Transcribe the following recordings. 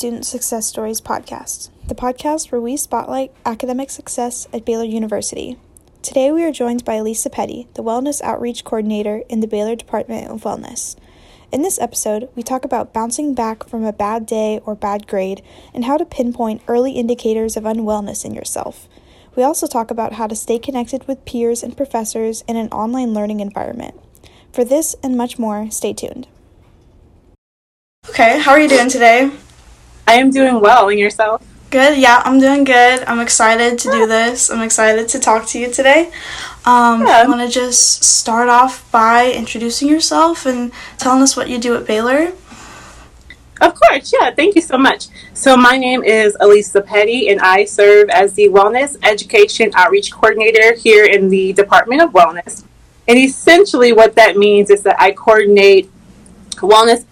Student Success Stories podcast, the podcast where we spotlight academic success at Baylor University. Today we are joined by Elisa Petty, the Wellness Outreach Coordinator in the Baylor Department of Wellness. In this episode, we talk about bouncing back from a bad day or bad grade and how to pinpoint early indicators of unwellness in yourself. We also talk about how to stay connected with peers and professors in an online learning environment. For this and much more, stay tuned. Okay, how are you doing today? I am doing well, and yourself? Good, yeah, I'm doing good. I'm excited to do this. I'm excited to talk to you today. Um, yeah. I want to just start off by introducing yourself and telling us what you do at Baylor. Of course, yeah, thank you so much. So, my name is Elisa Petty, and I serve as the Wellness Education Outreach Coordinator here in the Department of Wellness. And essentially, what that means is that I coordinate wellness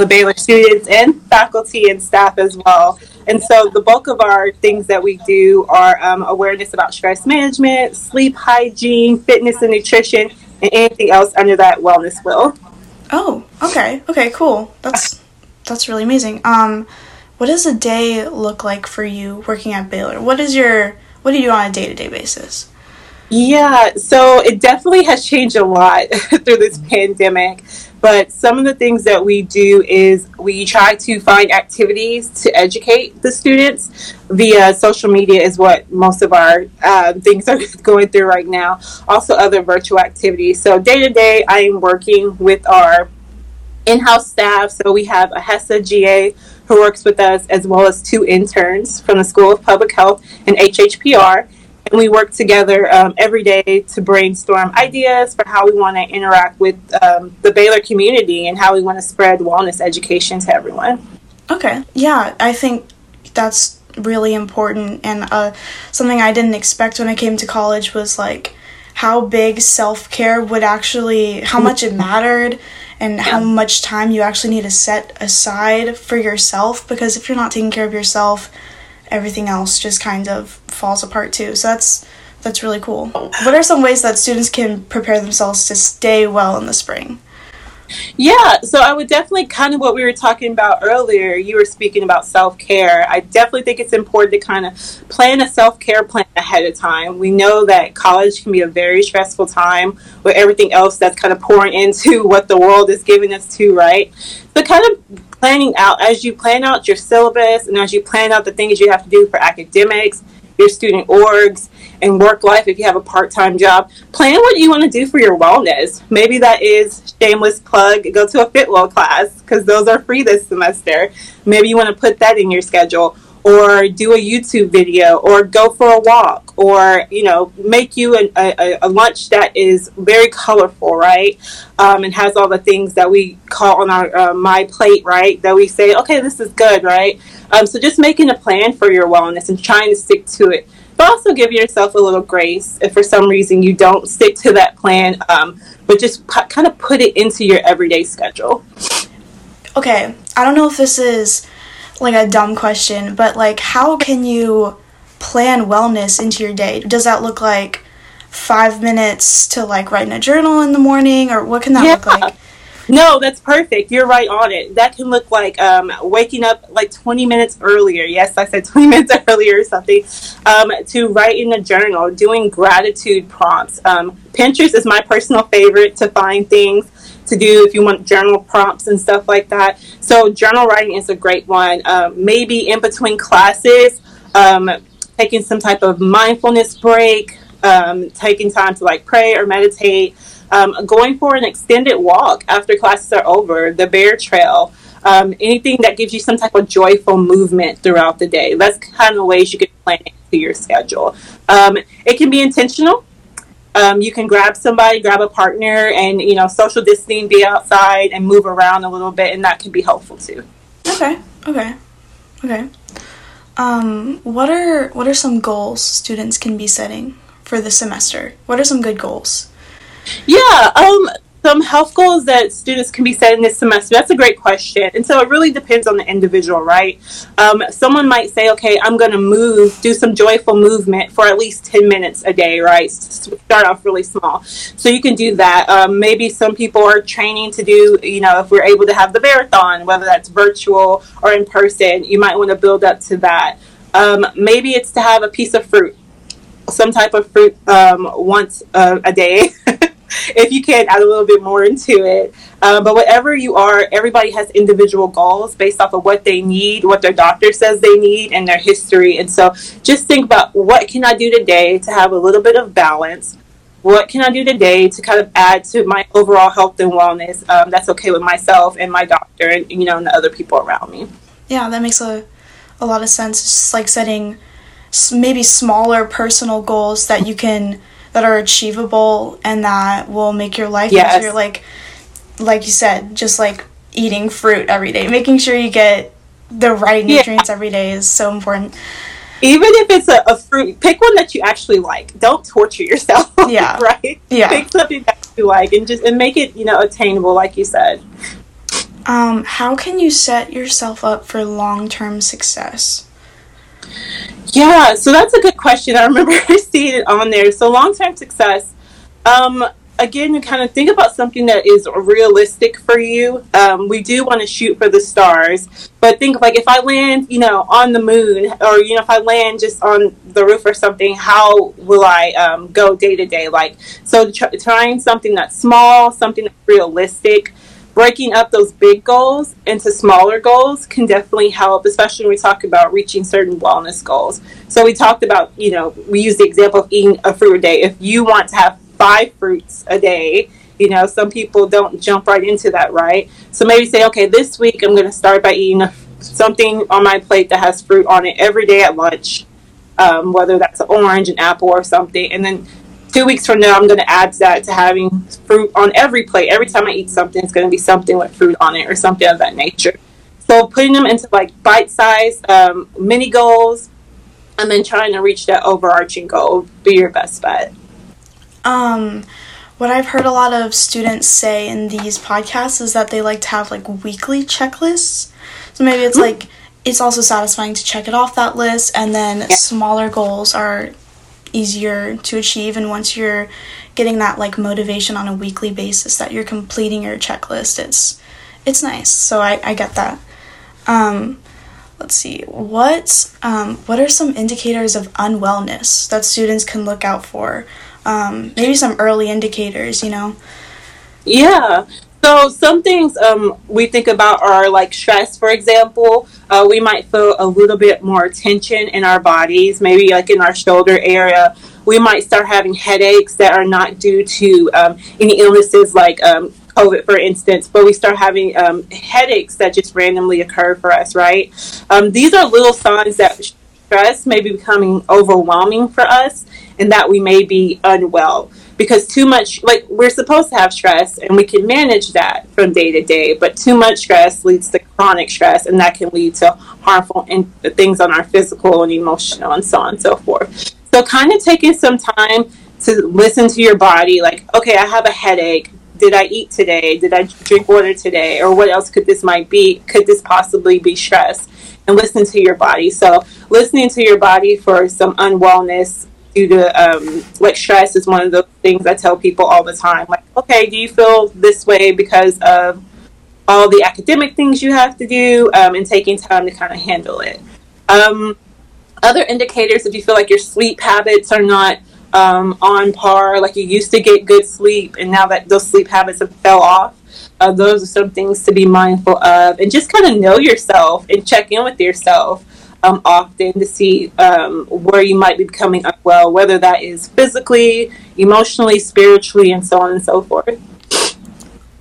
the Baylor students and faculty and staff as well. And so the bulk of our things that we do are um, awareness about stress management, sleep hygiene, fitness and nutrition, and anything else under that wellness will. Oh, okay. Okay, cool. That's that's really amazing. Um what does a day look like for you working at Baylor? What is your what do you do on a day-to-day basis? Yeah, so it definitely has changed a lot through this pandemic. But some of the things that we do is we try to find activities to educate the students via social media, is what most of our uh, things are going through right now. Also, other virtual activities. So, day to day, I am working with our in house staff. So, we have a HESA GA who works with us, as well as two interns from the School of Public Health and HHPR and we work together um, every day to brainstorm ideas for how we want to interact with um, the Baylor community and how we want to spread wellness education to everyone. Okay, yeah, I think that's really important, and uh, something I didn't expect when I came to college was like how big self care would actually, how much it mattered. And yeah. how much time you actually need to set aside for yourself because if you're not taking care of yourself, everything else just kind of falls apart too. So that's that's really cool. What are some ways that students can prepare themselves to stay well in the spring? Yeah, so I would definitely kind of what we were talking about earlier. You were speaking about self care. I definitely think it's important to kind of plan a self care plan ahead of time. We know that college can be a very stressful time with everything else that's kind of pouring into what the world is giving us to, right? So, kind of planning out as you plan out your syllabus and as you plan out the things you have to do for academics, your student orgs, and work life if you have a part time job. Plan what you want to do for your wellness. Maybe that is shameless plug, go to a Fitwell class because those are free this semester. Maybe you want to put that in your schedule or do a YouTube video or go for a walk or you know make you a, a, a lunch that is very colorful right? Um, and has all the things that we call on our uh, my plate right? That we say okay this is good right? Um, so just making a plan for your wellness and trying to stick to it. But also give yourself a little grace if for some reason you don't stick to that plan um, but just p- kind of put it into your everyday schedule. Okay i don't know if this is like a dumb question, but like how can you plan wellness into your day? Does that look like five minutes to like write in a journal in the morning, or what can that yeah. look like? No, that's perfect. You're right on it. That can look like um, waking up like 20 minutes earlier. Yes, I said 20 minutes earlier or something. Um, to write in a journal, doing gratitude prompts. Um, Pinterest is my personal favorite to find things to do if you want journal prompts and stuff like that. So journal writing is a great one. Um, maybe in between classes, um, taking some type of mindfulness break, um, taking time to like pray or meditate, um, going for an extended walk after classes are over, the bear trail. Um, anything that gives you some type of joyful movement throughout the day. That's kind of ways you can plan it into your schedule. Um, it can be intentional um, you can grab somebody, grab a partner, and you know, social distancing, be outside and move around a little bit, and that can be helpful too. Okay. Okay. Okay. Um, what are what are some goals students can be setting for the semester? What are some good goals? Yeah. Um. Some health goals that students can be setting this semester? That's a great question. And so it really depends on the individual, right? Um, someone might say, okay, I'm going to move, do some joyful movement for at least 10 minutes a day, right? Start off really small. So you can do that. Um, maybe some people are training to do, you know, if we're able to have the marathon, whether that's virtual or in person, you might want to build up to that. Um, maybe it's to have a piece of fruit, some type of fruit um, once uh, a day. if you can add a little bit more into it. Um, but whatever you are, everybody has individual goals based off of what they need, what their doctor says they need, and their history. And so just think about what can I do today to have a little bit of balance? What can I do today to kind of add to my overall health and wellness? Um, that's okay with myself and my doctor, and you know, and the other people around me. Yeah, that makes a a lot of sense. It's just like setting maybe smaller personal goals that you can that are achievable and that will make your life yes. easier. Like, like you said, just like eating fruit every day, making sure you get the right nutrients yeah. every day is so important. Even if it's a, a, fruit, pick one that you actually like. Don't torture yourself. Yeah. right. Yeah. Pick something that you like and just and make it you know attainable, like you said. Um, how can you set yourself up for long term success? Yeah, so that's a good question. I remember seeing it on there. So long term success. Um, again, you kind of think about something that is realistic for you. Um, we do want to shoot for the stars, but think like if I land, you know, on the moon, or you know, if I land just on the roof or something, how will I um, go day to day? Like, so tr- trying something that's small, something that's realistic breaking up those big goals into smaller goals can definitely help, especially when we talk about reaching certain wellness goals. So we talked about, you know, we use the example of eating a fruit a day. If you want to have five fruits a day, you know, some people don't jump right into that, right? So maybe say, okay, this week I'm going to start by eating something on my plate that has fruit on it every day at lunch, um, whether that's an orange, an apple, or something. And then two weeks from now, I'm going to add that to having fruit on every plate. Every time I eat something, it's going to be something with fruit on it or something of that nature. So putting them into like bite-sized um, mini goals, and then trying to reach that overarching goal be your best bet. Um, what I've heard a lot of students say in these podcasts is that they like to have like weekly checklists. So maybe it's mm-hmm. like it's also satisfying to check it off that list, and then yeah. smaller goals are easier to achieve and once you're getting that like motivation on a weekly basis that you're completing your checklist it's it's nice. So i, I get that. Um, let's see what um, what are some indicators of unwellness that students can look out for? Um, maybe some early indicators you know? Yeah so some things um, we think about are like stress, for example. Uh, we might feel a little bit more tension in our bodies, maybe like in our shoulder area. We might start having headaches that are not due to um, any illnesses like um, COVID, for instance, but we start having um, headaches that just randomly occur for us, right? Um, these are little signs that stress may be becoming overwhelming for us and that we may be unwell because too much like we're supposed to have stress and we can manage that from day to day but too much stress leads to chronic stress and that can lead to harmful in- things on our physical and emotional and so on and so forth. So kind of taking some time to listen to your body like okay i have a headache. Did i eat today? Did i drink water today? Or what else could this might be? Could this possibly be stress? And listen to your body. So listening to your body for some unwellness due to um, like stress is one of the things I tell people all the time. Like, okay, do you feel this way because of all the academic things you have to do um, and taking time to kind of handle it? Um, other indicators, if you feel like your sleep habits are not um, on par, like you used to get good sleep and now that those sleep habits have fell off, uh, those are some things to be mindful of and just kind of know yourself and check in with yourself um, often to see um, where you might be becoming unwell, whether that is physically, emotionally, spiritually, and so on and so forth.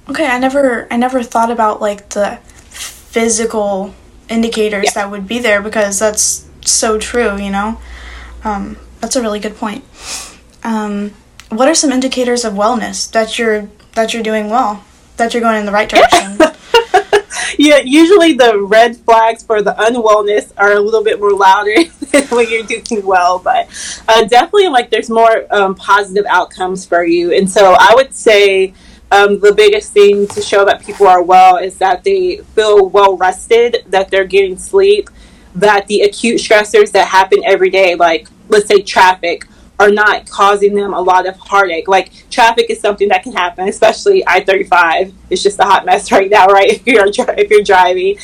Okay, I never, I never thought about like the physical indicators yeah. that would be there because that's so true. You know, um, that's a really good point. Um, what are some indicators of wellness that you're that you're doing well, that you're going in the right direction? yeah, usually the red flags for the unwellness are a little bit more louder when you're doing well, but uh, definitely like there's more um, positive outcomes for you. And so I would say um, the biggest thing to show that people are well is that they feel well rested, that they're getting sleep, that the acute stressors that happen every day, like let's say traffic, are not causing them a lot of heartache. Like traffic is something that can happen, especially I thirty five. It's just a hot mess right now, right? If you're if you're driving,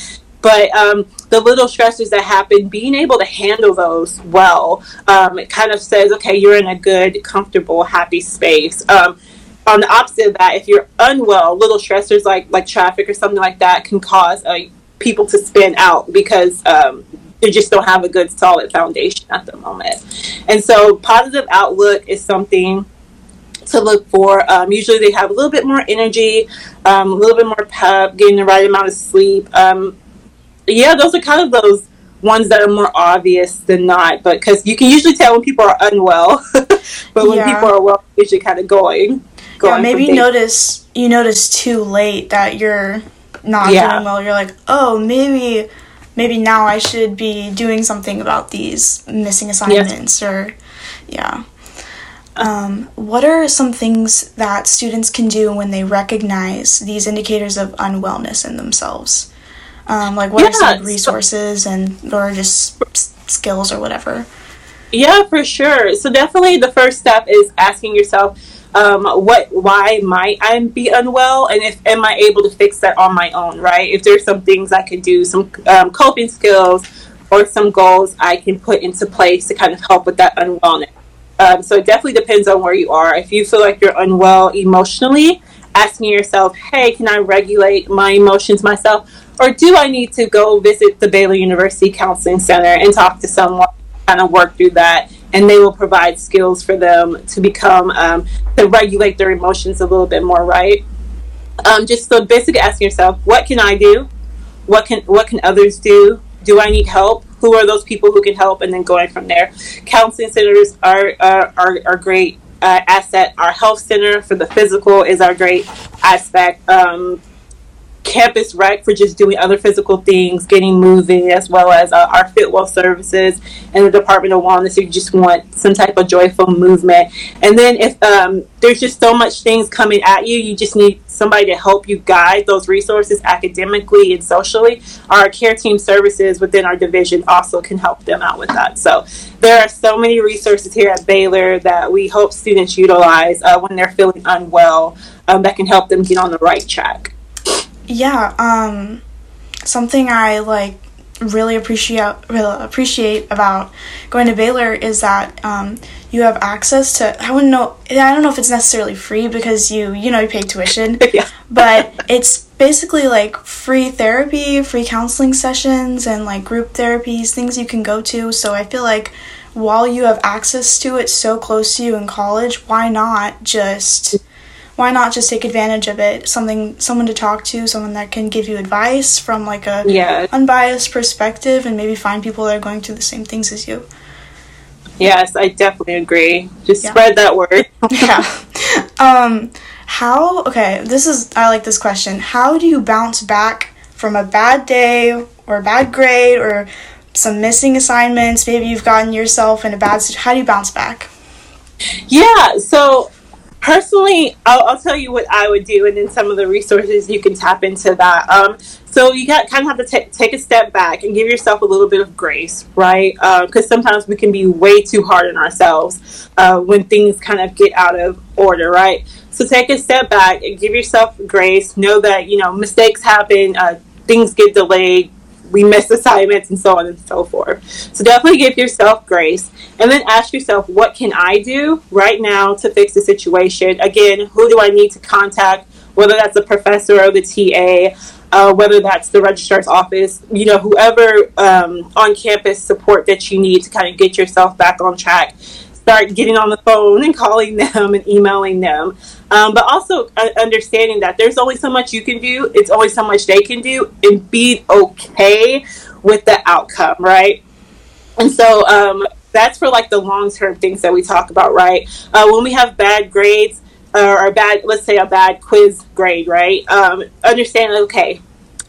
but um, the little stressors that happen, being able to handle those well, um, it kind of says, okay, you're in a good, comfortable, happy space. Um, on the opposite of that, if you're unwell, little stressors like like traffic or something like that can cause uh, people to spin out because um, they just don't have a good solid foundation at the moment. And so, positive outlook is something to look for. Um, usually, they have a little bit more energy, um, a little bit more pep, getting the right amount of sleep. Um, yeah, those are kind of those ones that are more obvious than not, but because you can usually tell when people are unwell, but when yeah. people are well, it's usually kind of going. going yeah, maybe you notice you notice too late that you're not yeah. doing well. You're like, oh, maybe maybe now I should be doing something about these missing assignments yes. or yeah. Um, what are some things that students can do when they recognize these indicators of unwellness in themselves? Um, like what yeah, are some resources so, and or just skills or whatever? Yeah, for sure. So definitely the first step is asking yourself, um, what why might I be unwell, and if am I able to fix that on my own? Right? If there's some things I can do, some um, coping skills, or some goals I can put into place to kind of help with that unwellness. Um, so it definitely depends on where you are. If you feel like you're unwell emotionally, asking yourself, "Hey, can I regulate my emotions myself?" or do I need to go visit the Baylor University Counseling Center and talk to someone, kind of work through that, and they will provide skills for them to become um, to regulate their emotions a little bit more, right? Um, just so basically asking yourself, what can I do? What can what can others do? Do I need help? Who are those people who can help? And then going from there. Counseling centers are are, are, are great uh, asset. Our health center for the physical is our great aspect. Um, campus rec for just doing other physical things, getting moving, as well as uh, our FitWell services and the Department of Wellness. If you just want some type of joyful movement, and then if um, there's just so much things coming at you, you just need somebody to help you guide those resources academically and socially. Our care team services within our division also can help them out with that. So there are so many resources here at Baylor that we hope students utilize uh, when they're feeling unwell um, that can help them get on the right track. Yeah, um, something I like really appreciate really appreciate about going to Baylor is that um, you have access to I wouldn't know I don't know if it's necessarily free because you you know you pay tuition yeah. but it's basically like free therapy free counseling sessions and like group therapies things you can go to so I feel like while you have access to it so close to you in college why not just why not just take advantage of it? Something someone to talk to someone that can give you advice from like a yeah. unbiased perspective and maybe find people that are going through the same things as you. Yes i definitely agree. Just yeah. spread that word. Yeah. Um how okay this is i like this question. How do you bounce back from a bad day or a bad grade or some missing assignments? Maybe you've gotten yourself in a bad situation. how do you bounce back? Yeah so personally, I'll, I'll, tell you what I would do, and then some of the resources you can tap into that. Um, so you got kind of have to t- take a step back and give yourself a little bit of grace, right? Because uh, sometimes we can be way too hard on ourselves uh, when things kind of get out of order, right? So take a step back and give yourself grace. Know that you know mistakes happen, uh, things get delayed, we miss assignments and so on and so forth. So definitely give yourself grace and then ask yourself, what can I do right now to fix the situation? Again, who do I need to contact? Whether that's a professor or the TA, uh, whether that's the registrar's office, you know, whoever um, on campus support that you need to kind of get yourself back on track start getting on the phone and calling them and emailing them. Um, but also uh, understanding that there's only so much you can do, it's only so much they can do, and be okay with the outcome, right? And so um, that's for like the long term things that we talk about, right? Uh, when we have bad grades uh, or bad, let's say a bad quiz grade, right? Um, understand, okay,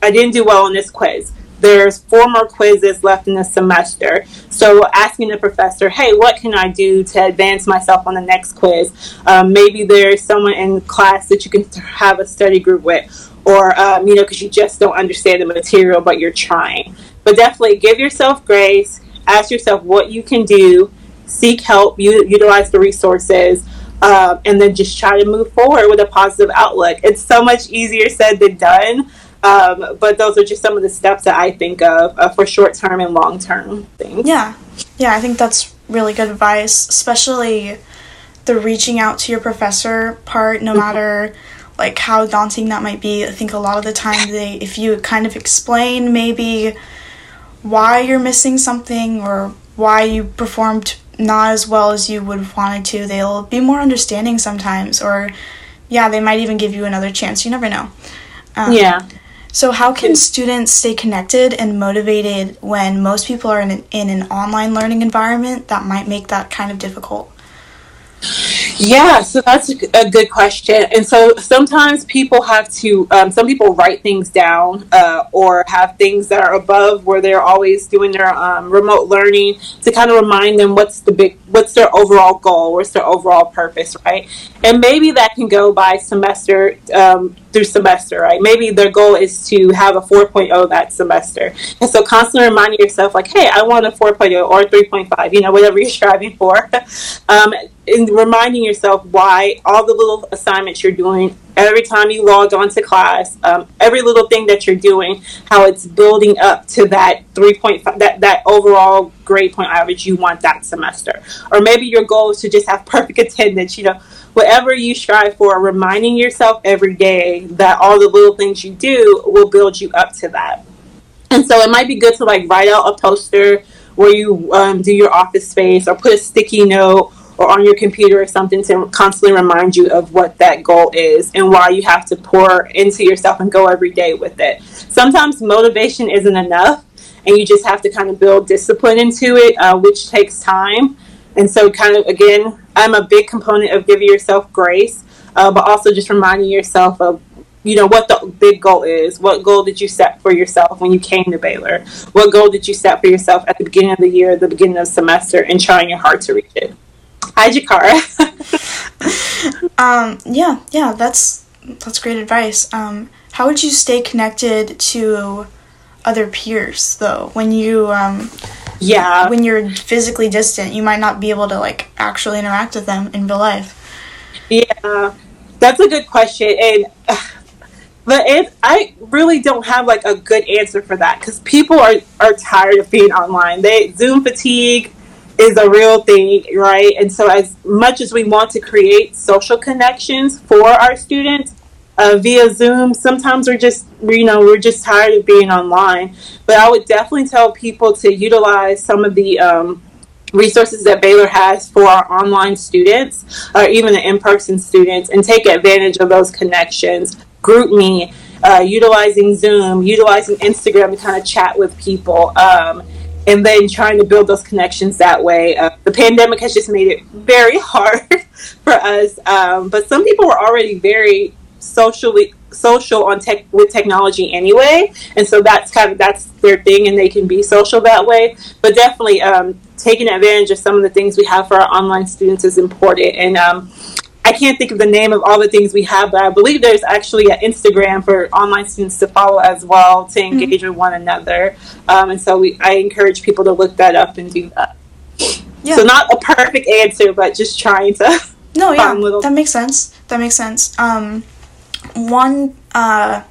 I didn't do well on this quiz there's four more quizzes left in the semester. So asking the professor, hey, what can I do to advance myself on the next quiz? Um, maybe there's someone in class that you can have a study group with, or um, you know, because you just don't understand the material, but you're trying. But definitely give yourself grace. Ask yourself what you can do. Seek help. Utilize the resources. Um, and then just try to move forward with a positive outlook. It's so much easier said than done. Um, but those are just some of the steps that I think of uh, for short term and long term things. Yeah. Yeah, I think that's really good advice, especially the reaching out to your professor part, no mm-hmm. matter like how daunting that might be. I think a lot of the time they if you kind of explain maybe why you're missing something or why you performed not as well as you would have wanted to, they'll be more understanding sometimes or yeah, they might even give you another chance. You never know. Um, yeah. So, how can students stay connected and motivated when most people are in an, in an online learning environment that might make that kind of difficult? Yeah, so that's a good question. And so sometimes people have to, um, some people write things down uh, or have things that are above where they're always doing their um, remote learning to kind of remind them what's the big, what's their overall goal, what's their overall purpose, right? And maybe that can go by semester um, through semester, right? Maybe their goal is to have a 4.0 that semester. And so constantly reminding yourself, like, hey, I want a 4.0 or 3.5, you know, whatever you're striving for. um, and reminding yourself why all the little assignments you're doing every time you log on to class, um, every little thing that you're doing, how it's building up to that 3.5, that, that overall grade point average you want that semester. Or maybe your goal is to just have perfect attendance, you know, whatever you strive for, reminding yourself every day that all the little things you do will build you up to that. And so it might be good to like write out a poster where you um, do your office space or put a sticky note or on your computer or something to constantly remind you of what that goal is and why you have to pour into yourself and go every day with it. Sometimes motivation isn't enough and you just have to kind of build discipline into it, uh, which takes time. And so, kind of again, I'm a big component of giving yourself grace, uh, but also just reminding yourself of you know what the big goal is what goal did you set for yourself when you came to baylor what goal did you set for yourself at the beginning of the year the beginning of the semester and trying your hard to reach it Hi, Jakara. um, yeah, yeah, that's that's great advice. Um, how would you stay connected to other peers though when you um, yeah when you're physically distant you might not be able to like actually interact with them in real life yeah that's a good question and uh, but it, I really don't have like a good answer for that because people are, are tired of being online. They Zoom fatigue, is a real thing, right? And so, as much as we want to create social connections for our students uh, via Zoom, sometimes we're just, you know, we're just tired of being online. But I would definitely tell people to utilize some of the um, resources that Baylor has for our online students or even the in person students and take advantage of those connections. GroupMe, uh, utilizing Zoom, utilizing Instagram to kind of chat with people. Um, and then trying to build those connections that way. Uh, the pandemic has just made it very hard for us, um, but some people were already very socially social on tech with technology anyway, and so that's kind of that's their thing, and they can be social that way. But definitely, um, taking advantage of some of the things we have for our online students is important, and um, I can't think of the name of all the things we have, but I believe there's actually an Instagram for online students to follow as well to mm-hmm. engage mm-hmm. with one another. Um, and so we, I encourage people to look that up and do that. Yeah. So not a perfect answer, but just trying to. No, yeah, little- that makes sense. That makes sense. Um, one uh,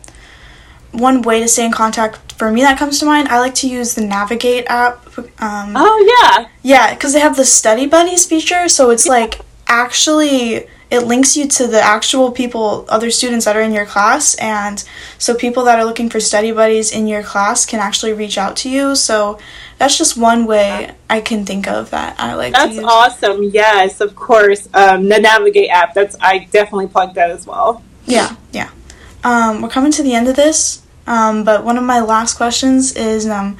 one way to stay in contact for me that comes to mind, I like to use the Navigate app. Um, oh yeah, yeah, because they have the Study Buddies feature, so it's yeah. like actually it links you to the actual people, other students that are in your class, and so people that are looking for study buddies in your class can actually reach out to you. So that's just one way I can think of that I like. That's awesome. Yes, of course. Um, the Navigate app. That's I definitely plug that as well. Yeah, yeah. Um, we're coming to the end of this, um, but one of my last questions is um,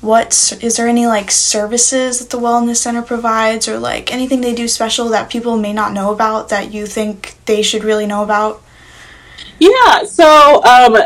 what is there any like services that the wellness center provides or like anything they do special that people may not know about that you think they should really know about? Yeah. So um,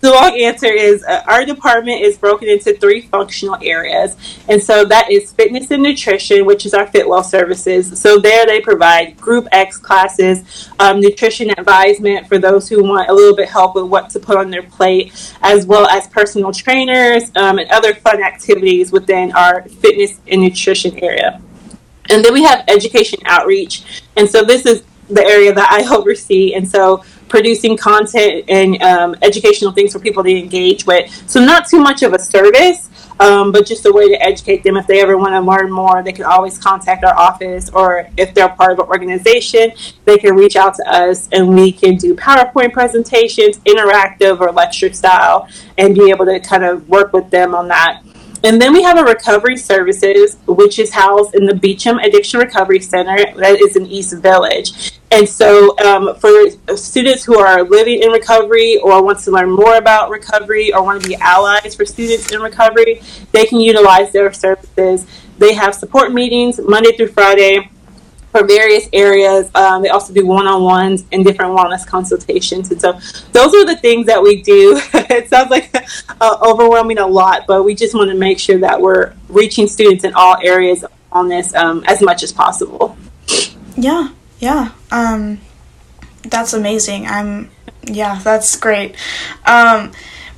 the long answer is uh, our department is broken into three functional areas. And so that is fitness and nutrition, which is our Fitwell services. So there they provide group X classes, um, nutrition advisement for those who want a little bit help with what to put on their plate, as well as personal trainers um, and other fun activities within our fitness and nutrition area. And then we have education outreach. And so this is the area that I oversee. And so producing content and um, educational things for people to engage with. So not too much of a service, um, but just a way to educate them. If they ever want to learn more, they can always contact our office, or if they're part of an organization, they can reach out to us and we can do PowerPoint presentations, interactive or lecture style, and be able to kind of work with them on that. And then we have a recovery services, which is housed in the Beauchamp Addiction Recovery Center that is in East Village. And so, um, for students who are living in recovery or want to learn more about recovery or want to be allies for students in recovery, they can utilize their services. They have support meetings Monday through Friday for various areas. Um, they also do one on ones and different wellness consultations. And so, those are the things that we do. it sounds like uh, overwhelming a lot, but we just want to make sure that we're reaching students in all areas on this um, as much as possible. Yeah, yeah. Um, that's amazing. I'm, yeah, that's great. Um,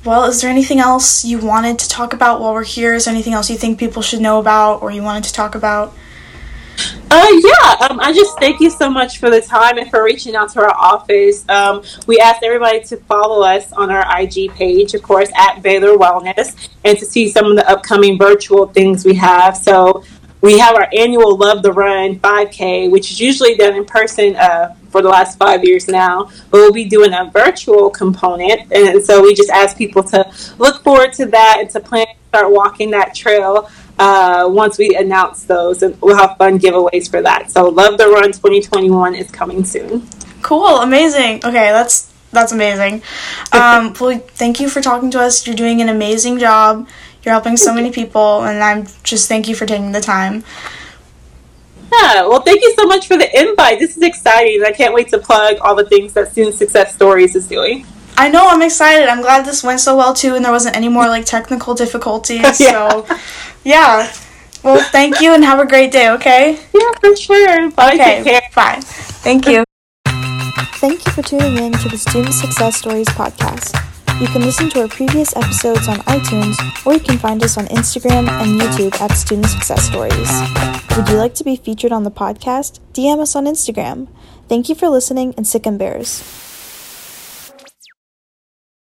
well, is there anything else you wanted to talk about while we're here? Is there anything else you think people should know about or you wanted to talk about? Uh, yeah, um, I just thank you so much for the time and for reaching out to our office. Um, we asked everybody to follow us on our IG page, of course, at Baylor Wellness, and to see some of the upcoming virtual things we have. So we have our annual Love the Run 5K, which is usually done in person uh, for the last five years now, but we'll be doing a virtual component. And so we just ask people to look forward to that and to plan to start walking that trail uh, once we announce those. And we'll have fun giveaways for that. So Love the Run 2021 is coming soon. Cool, amazing. Okay, that's that's amazing. Um, well, thank you for talking to us. You're doing an amazing job. You're helping so many people, and I'm just thank you for taking the time. Yeah, well, thank you so much for the invite. This is exciting. I can't wait to plug all the things that Student Success Stories is doing. I know, I'm excited. I'm glad this went so well too, and there wasn't any more like technical difficulties. yeah. So, yeah. Well, thank you, and have a great day. Okay. Yeah, for sure. Bye. Okay. Bye. Thank you. Thank you for tuning in to the Student Success Stories podcast. You can listen to our previous episodes on iTunes, or you can find us on Instagram and YouTube at Student Success Stories. Would you like to be featured on the podcast? DM us on Instagram. Thank you for listening and sic 'em bears.